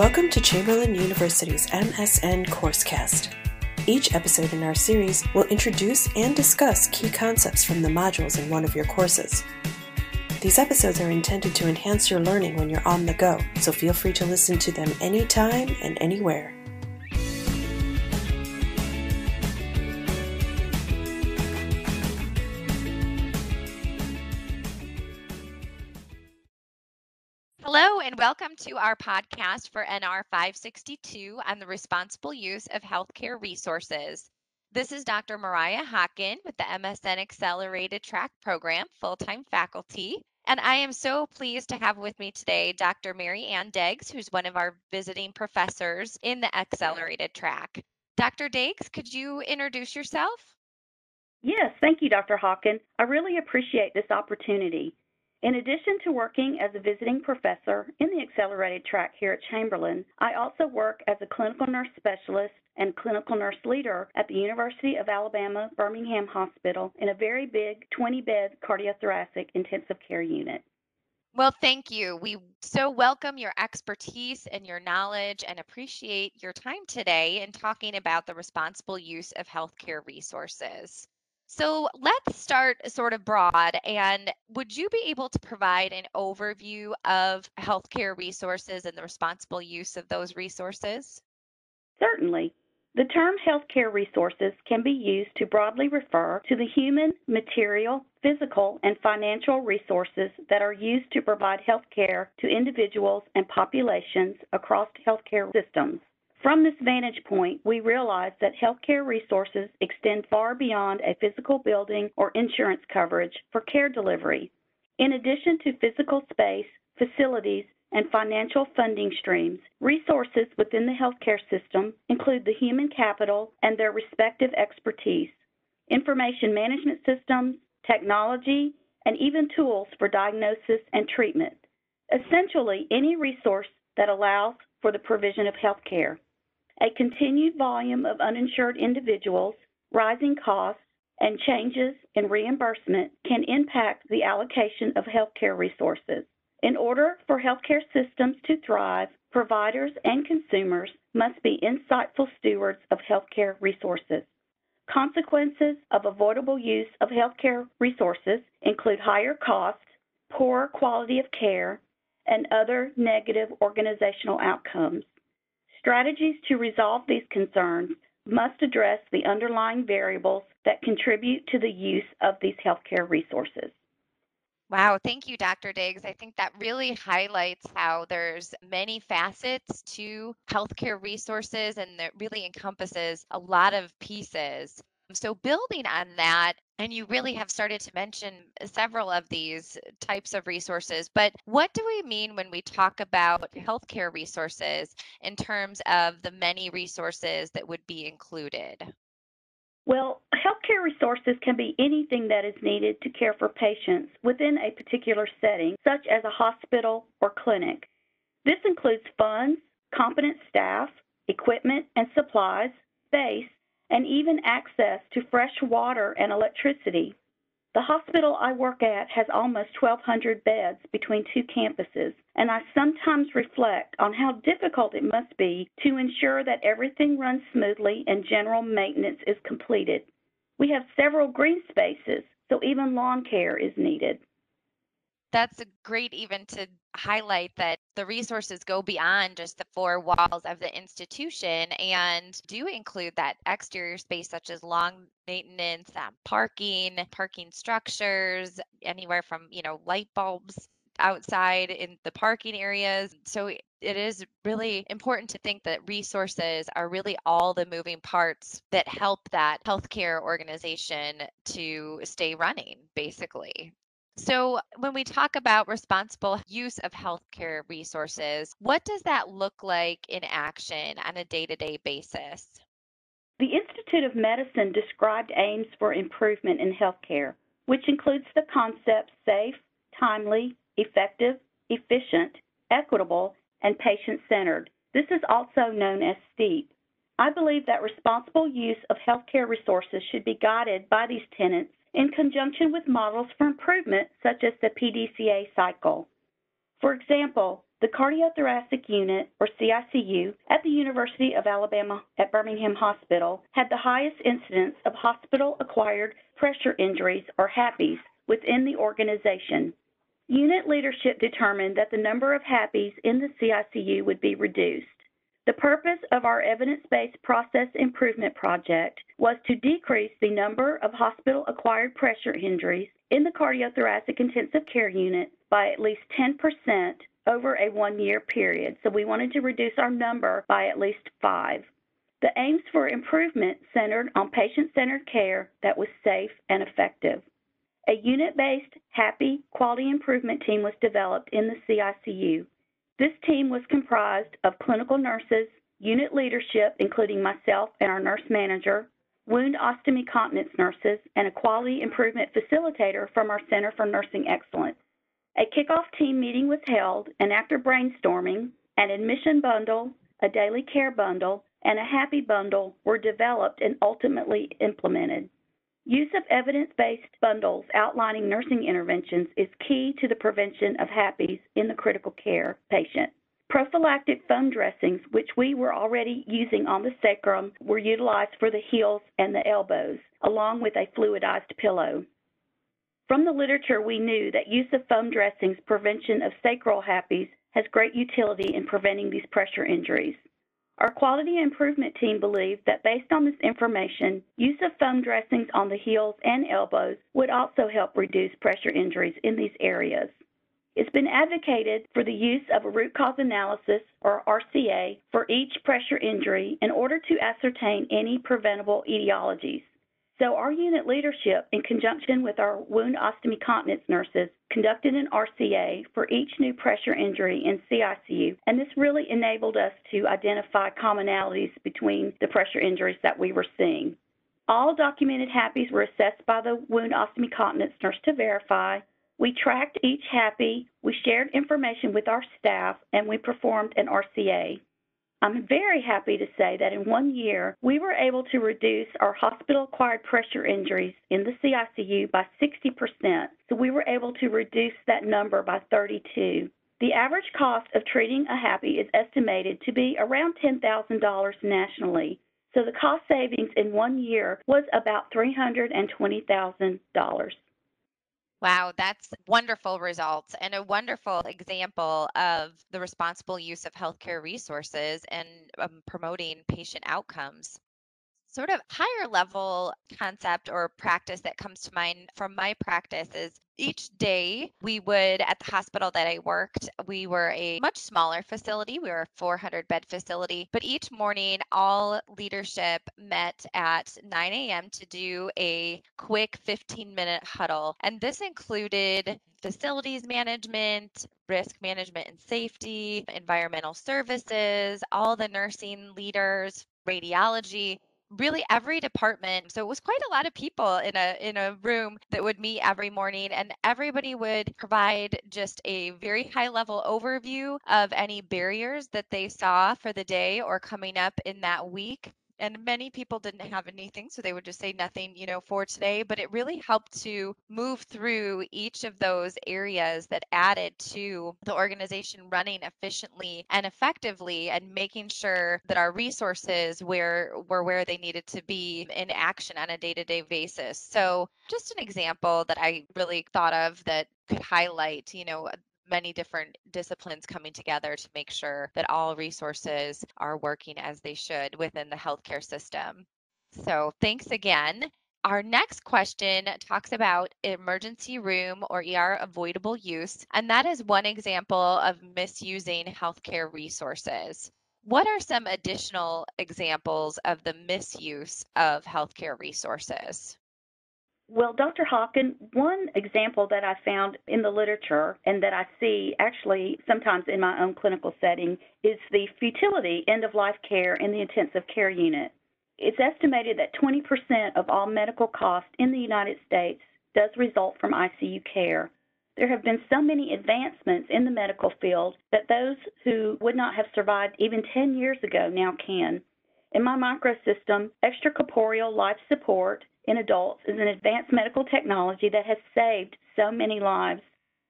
Welcome to Chamberlain University's MSN Coursecast. Each episode in our series will introduce and discuss key concepts from the modules in one of your courses. These episodes are intended to enhance your learning when you're on the go, so feel free to listen to them anytime and anywhere. And welcome to our podcast for NR 562 on the responsible use of healthcare resources. This is Dr. Mariah Hawken with the MSN Accelerated Track Program, full time faculty. And I am so pleased to have with me today Dr. Mary Ann Deggs, who's one of our visiting professors in the Accelerated Track. Dr. Deggs, could you introduce yourself? Yes, thank you, Dr. Hawken. I really appreciate this opportunity. In addition to working as a visiting professor in the accelerated track here at Chamberlain, I also work as a clinical nurse specialist and clinical nurse leader at the University of Alabama Birmingham Hospital in a very big 20 bed cardiothoracic intensive care unit. Well, thank you. We so welcome your expertise and your knowledge and appreciate your time today in talking about the responsible use of healthcare resources. So let's start sort of broad. And would you be able to provide an overview of healthcare resources and the responsible use of those resources? Certainly. The term healthcare resources can be used to broadly refer to the human, material, physical, and financial resources that are used to provide healthcare to individuals and populations across healthcare systems. From this vantage point, we realize that healthcare resources extend far beyond a physical building or insurance coverage for care delivery. In addition to physical space, facilities, and financial funding streams, resources within the healthcare system include the human capital and their respective expertise, information management systems, technology, and even tools for diagnosis and treatment. Essentially, any resource that allows for the provision of healthcare. A continued volume of uninsured individuals, rising costs, and changes in reimbursement can impact the allocation of healthcare resources. In order for healthcare systems to thrive, providers and consumers must be insightful stewards of healthcare resources. Consequences of avoidable use of healthcare resources include higher costs, poor quality of care, and other negative organizational outcomes. Strategies to resolve these concerns must address the underlying variables that contribute to the use of these healthcare resources. Wow, thank you, Dr. Diggs. I think that really highlights how there's many facets to healthcare resources and that really encompasses a lot of pieces. So, building on that, and you really have started to mention several of these types of resources, but what do we mean when we talk about healthcare resources in terms of the many resources that would be included? Well, healthcare resources can be anything that is needed to care for patients within a particular setting, such as a hospital or clinic. This includes funds, competent staff, equipment and supplies, space, and even access to fresh water and electricity. The hospital I work at has almost 1,200 beds between two campuses, and I sometimes reflect on how difficult it must be to ensure that everything runs smoothly and general maintenance is completed. We have several green spaces, so even lawn care is needed that's great even to highlight that the resources go beyond just the four walls of the institution and do include that exterior space such as long maintenance um, parking parking structures anywhere from you know light bulbs outside in the parking areas so it is really important to think that resources are really all the moving parts that help that healthcare organization to stay running, basically. So, when we talk about responsible use of healthcare resources, what does that look like in action on a day to day basis? The Institute of Medicine described aims for improvement in healthcare, which includes the concepts safe, timely, effective, efficient, equitable, and patient centered. This is also known as STEEP. I believe that responsible use of healthcare resources should be guided by these tenets in conjunction with models for improvement such as the PDCA cycle. For example, the Cardiothoracic Unit, or CICU, at the University of Alabama at Birmingham Hospital had the highest incidence of hospital acquired pressure injuries, or HAPIes, within the organization. Unit leadership determined that the number of HAPIes in the CICU would be reduced. The purpose of our evidence-based process improvement project was to decrease the number of hospital-acquired pressure injuries in the cardiothoracic intensive care unit by at least 10% over a one-year period. So we wanted to reduce our number by at least five. The aims for improvement centered on patient-centered care that was safe and effective. A unit-based HAPI quality improvement team was developed in the CICU. This team was comprised of clinical nurses, unit leadership, including myself and our nurse manager, wound ostomy continence nurses, and a quality improvement facilitator from our Center for Nursing Excellence. A kickoff team meeting was held, and after brainstorming, an admission bundle, a daily care bundle, and a HAPI bundle were developed and ultimately implemented. Use of evidence-based bundles outlining nursing interventions is key to the prevention of HAPIes in the critical care patient. Prophylactic foam dressings, which we were already using on the sacrum, were utilized for the heels and the elbows, along with a fluidized pillow. From the literature, we knew that use of foam dressings prevention of sacral HAPIes has great utility in preventing these pressure injuries. Our quality improvement team believed that based on this information, use of foam dressings on the heels and elbows would also help reduce pressure injuries in these areas. It's been advocated for the use of a root cause analysis, or RCA, for each pressure injury in order to ascertain any preventable etiologies. So our unit leadership, in conjunction with our wound ostomy continence nurses, conducted an RCA for each new pressure injury in CICU, and this really enabled us to identify commonalities between the pressure injuries that we were seeing. All documented HAPIs were assessed by the wound ostomy continence nurse to verify. We tracked each HAPI, we shared information with our staff, and we performed an RCA. I'm very happy to say that in one year, we were able to reduce our hospital acquired pressure injuries in the CICU by 60%. So we were able to reduce that number by 32. The average cost of treating a HAPI is estimated to be around $10,000 nationally. So the cost savings in one year was about $320,000. Wow, that's wonderful results and a wonderful example of the responsible use of healthcare resources and um, promoting patient outcomes sort of higher level concept or practice that comes to mind from my practice is each day we would at the hospital that I worked, we were a much smaller facility. We were a 400 bed facility, but each morning all leadership met at 9 a.m. to do a quick 15 minute huddle. And this included facilities management, risk management and safety, environmental services, all the nursing leaders, radiology really every department so it was quite a lot of people in a in a room that would meet every morning and everybody would provide just a very high level overview of any barriers that they saw for the day or coming up in that week and many people didn't mm-hmm. have anything so they would just say nothing you know for today but it really helped to move through each of those areas that added to the organization running efficiently and effectively and making sure that our resources were were where they needed to be in action on a day-to-day basis. So just an example that i really thought of that could highlight you know many different disciplines coming together to make sure that all resources are working as they should within the healthcare system. So, thanks again. Our next question talks about emergency room or ER avoidable use, and that is one example of misusing healthcare resources. What are some additional examples of the misuse of healthcare resources? Well, Dr. Hawken, one example that I found in the literature and that I see actually sometimes in my own clinical setting is the futility end of life care in the intensive care unit. It's estimated that 20% of all medical costs in the United States does result from ICU care. There have been so many advancements in the medical field that those who would not have survived even 10 years ago now can. In my microsystem, extracorporeal life support in adults is an advanced medical technology that has saved so many lives.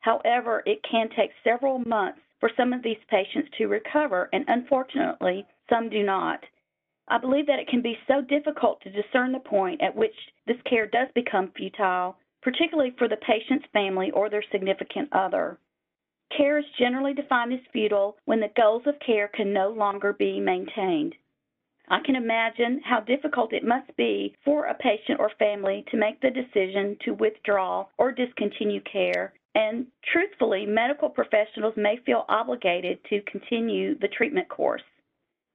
However, it can take several months for some of these patients to recover, and unfortunately, some do not. I believe that it can be so difficult to discern the point at which this care does become futile, particularly for the patient's family or their significant other. Care is generally defined as futile when the goals of care can no longer be maintained. I can imagine how difficult it must be for a patient or family to make the decision to withdraw or discontinue care, and truthfully, medical professionals may feel obligated to continue the treatment course.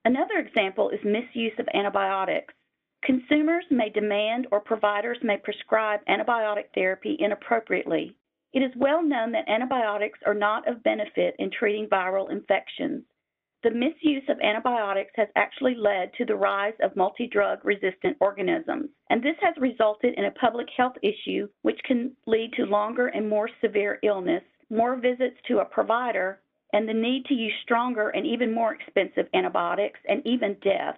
Another example is misuse of antibiotics. Consumers may demand or providers may prescribe antibiotic therapy inappropriately. It is well known that antibiotics are not of benefit in treating viral infections. The misuse of antibiotics has actually led to the rise of multi-drug resistant organisms, and this has resulted in a public health issue which can lead to longer and more severe illness, more visits to a provider, and the need to use stronger and even more expensive antibiotics, and even death.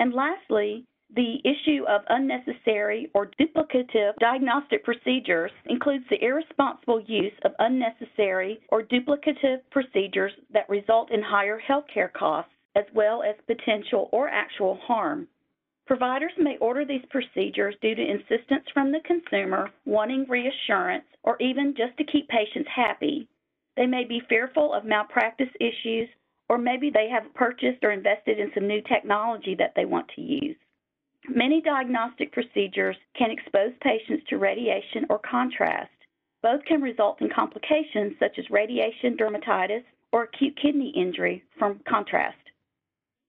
And lastly, the issue of unnecessary or duplicative diagnostic procedures includes the irresponsible use of unnecessary or duplicative procedures that result in higher healthcare costs as well as potential or actual harm. Providers may order these procedures due to insistence from the consumer wanting reassurance or even just to keep patients happy. They may be fearful of malpractice issues or maybe they have purchased or invested in some new technology that they want to use. Many diagnostic procedures can expose patients to radiation or contrast. Both can result in complications such as radiation dermatitis or acute kidney injury from contrast.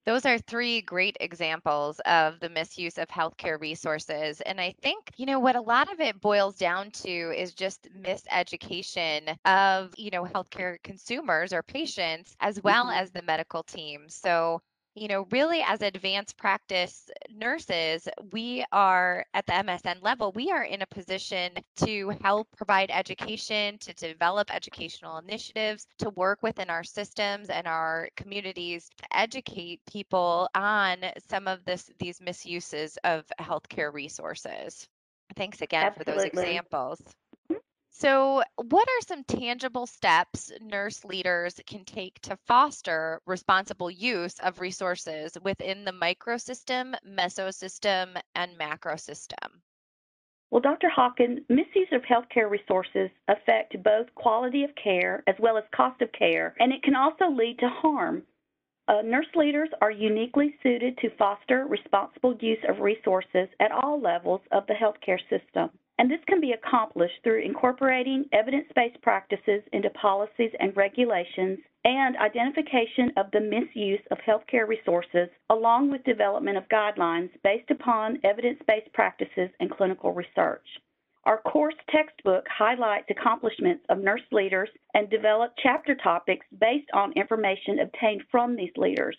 Those are three great examples of the misuse of healthcare resources. And I think, you know, what a lot of it boils down to is just miseducation of, you know, healthcare consumers or patients as well mm-hmm. as the medical team. So you know, really as advanced practice nurses, we are at the MSN level, we are in a position to help provide education, to develop educational initiatives, to work within our systems and our communities to educate people on some of this these misuses of healthcare resources. Thanks again Absolutely. for those examples. So, what are some tangible steps nurse leaders can take to foster responsible use of resources within the microsystem, mesosystem, and macrosystem? Well, Dr. Hawkins, misuse of healthcare resources affect both quality of care as well as cost of care, and it can also lead to harm. Uh, nurse leaders are uniquely suited to foster responsible use of resources at all levels of the healthcare system. And this can be accomplished through incorporating evidence-based practices into policies and regulations and identification of the misuse of healthcare resources along with development of guidelines based upon evidence-based practices and clinical research. Our course textbook highlights accomplishments of nurse leaders and developed chapter topics based on information obtained from these leaders.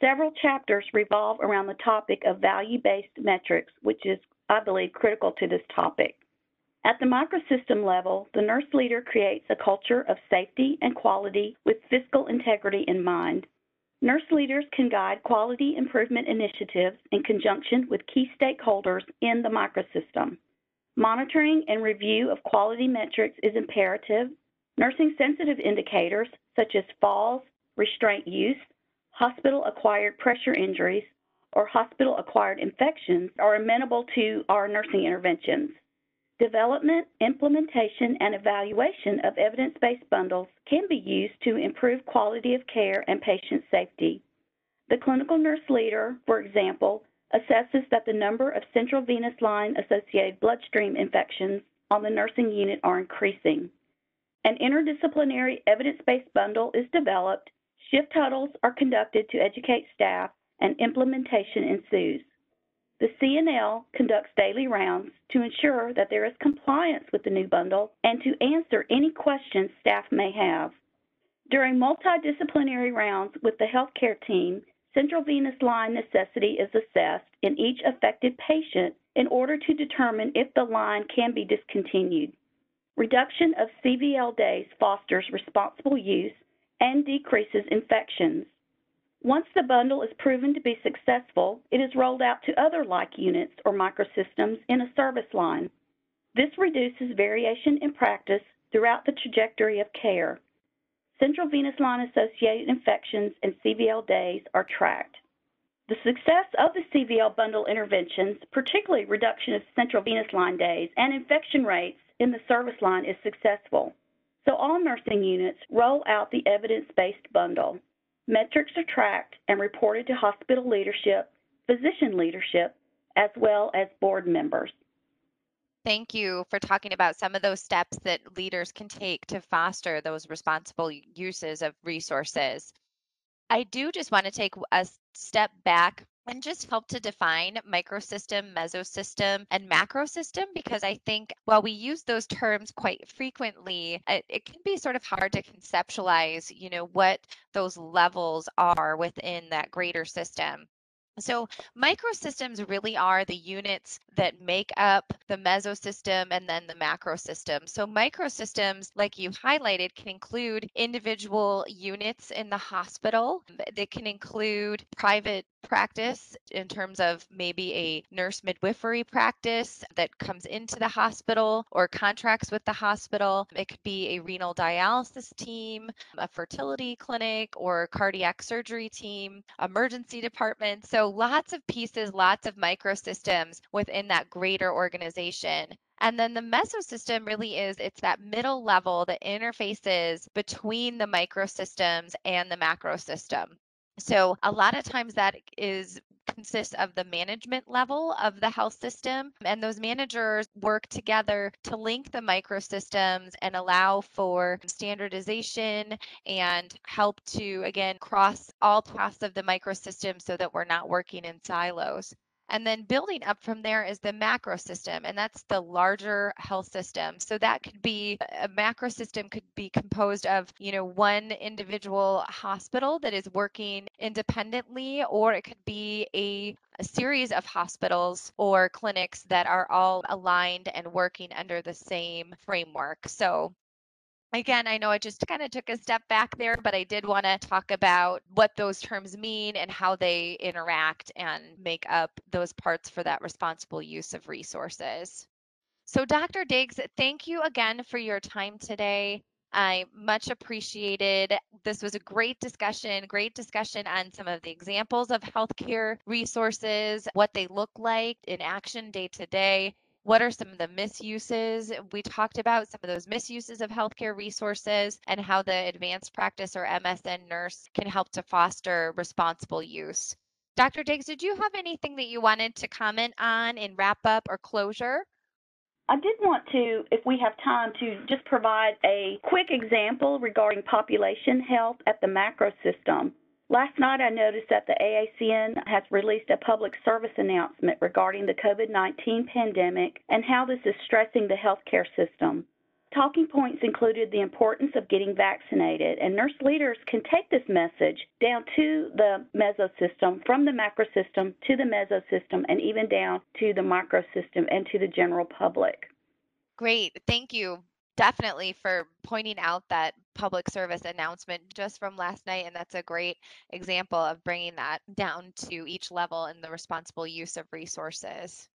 Several chapters revolve around the topic of value-based metrics, which is I believe, critical to this topic. At the microsystem level, the nurse leader creates a culture of safety and quality with fiscal integrity in mind. Nurse leaders can guide quality improvement initiatives in conjunction with key stakeholders in the microsystem. Monitoring and review of quality metrics is imperative. Nursing sensitive indicators such as falls, restraint use, hospital acquired pressure injuries, or hospital acquired infections are amenable to our nursing interventions. Development, implementation, and evaluation of evidence based bundles can be used to improve quality of care and patient safety. The clinical nurse leader, for example, assesses that the number of central venous line associated bloodstream infections on the nursing unit are increasing. An interdisciplinary evidence based bundle is developed, shift huddles are conducted to educate staff, and implementation ensues. The CNL conducts daily rounds to ensure that there is compliance with the new bundle and to answer any questions staff may have. During multidisciplinary rounds with the healthcare team, central venous line necessity is assessed in each affected patient in order to determine if the line can be discontinued. Reduction of CVL days fosters responsible use and decreases infections. Once the bundle is proven to be successful, it is rolled out to other like units or microsystems in a service line. This reduces variation in practice throughout the trajectory of care. central venous line associated infections and CVL days are tracked. The success of the CVL bundle interventions, particularly reduction of central venous line days and infection rates in the service line, is successful. So all nursing units roll out the evidence-based bundle. Metrics are tracked and reported to hospital leadership, physician leadership, as well as board members. Thank you for talking about some of those steps that leaders can take to foster those responsible uses of resources. I do just want to take a step back and just help to define microsystem, mesosystem, and macrosystem because I think while we use those terms quite frequently, it, it, can be sort of hard to conceptualize, you know, what those levels are within that greater system. So microsystems really are the units that make up the mesosystem and then the macrosystem. So microsystems, like you highlighted, can include individual units in the hospital. They can include private practice in terms of maybe a nurse midwifery practice that comes into the hospital or contracts with the hospital. It could be a renal dialysis team, a fertility clinic, or cardiac surgery team, emergency department. So lots of pieces, lots of microsystems within that greater organization. And then the mesosystem really is it's that middle level that interfaces between the microsystems and the macro system. So a lot of times that is consists of the management level of the health system and those managers work together to link the microsystems and allow for standardization and help to again cross all paths of the microsystem so that we're not working in silos and then building up from there is the macro system, and that's the larger health system. So that could be a macro system could be composed of, you know, one individual hospital that is working independently, or it could be a a series of hospitals or clinics that are all aligned and working under the same framework. So Again, I know I just kind of took a step back there, but I did want to talk about what those terms mean and how they interact and make up those parts for that responsible use of resources. So, Dr. Diggs, thank you again for your time today. I much appreciated. This was a great discussion, great discussion on some of the examples of healthcare resources, what they look like in action day to day, what are some of the misuses? We talked about some of those misuses of healthcare resources and how the advanced practice or MSN nurse can help to foster responsible use. Dr. Diggs, did you have anything that you wanted to comment on in wrap up or closure? I did want to, if we have time, to just provide a quick example regarding population health at the macro system. Last night, I noticed that the AACN has released a public service announcement regarding the COVID 19 pandemic and how this is stressing the healthcare system. Talking points included the importance of getting vaccinated, and nurse leaders can take this message down to the mesosystem, from the macrosystem to the mesosystem, and even down to the microsystem and to the general public. Great. Thank you definitely for pointing out that public service announcement just from last night. And that's a great example of bringing that down to each level in the responsible use of resources.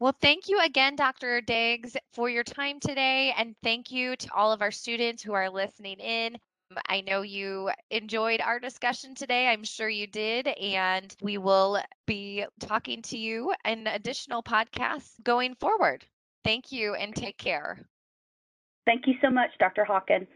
Well, thank you again, Dr. Diggs, for your time today. And thank you to all of our students who are listening in. Um, I know you enjoyed our discussion today. I'm sure you did. And we will be talking to you in additional podcasts going forward. Thank you and take care. Thank you so much, Dr. Hawken.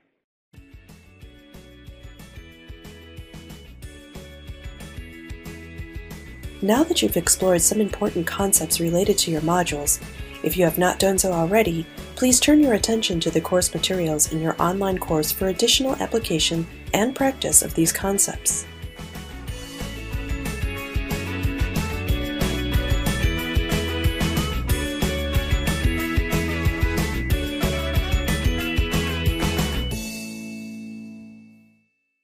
Now that you've explored some important concepts related to your modules, if you have not done so already, please turn your attention to the course materials in your online course for additional application and practice of these concepts.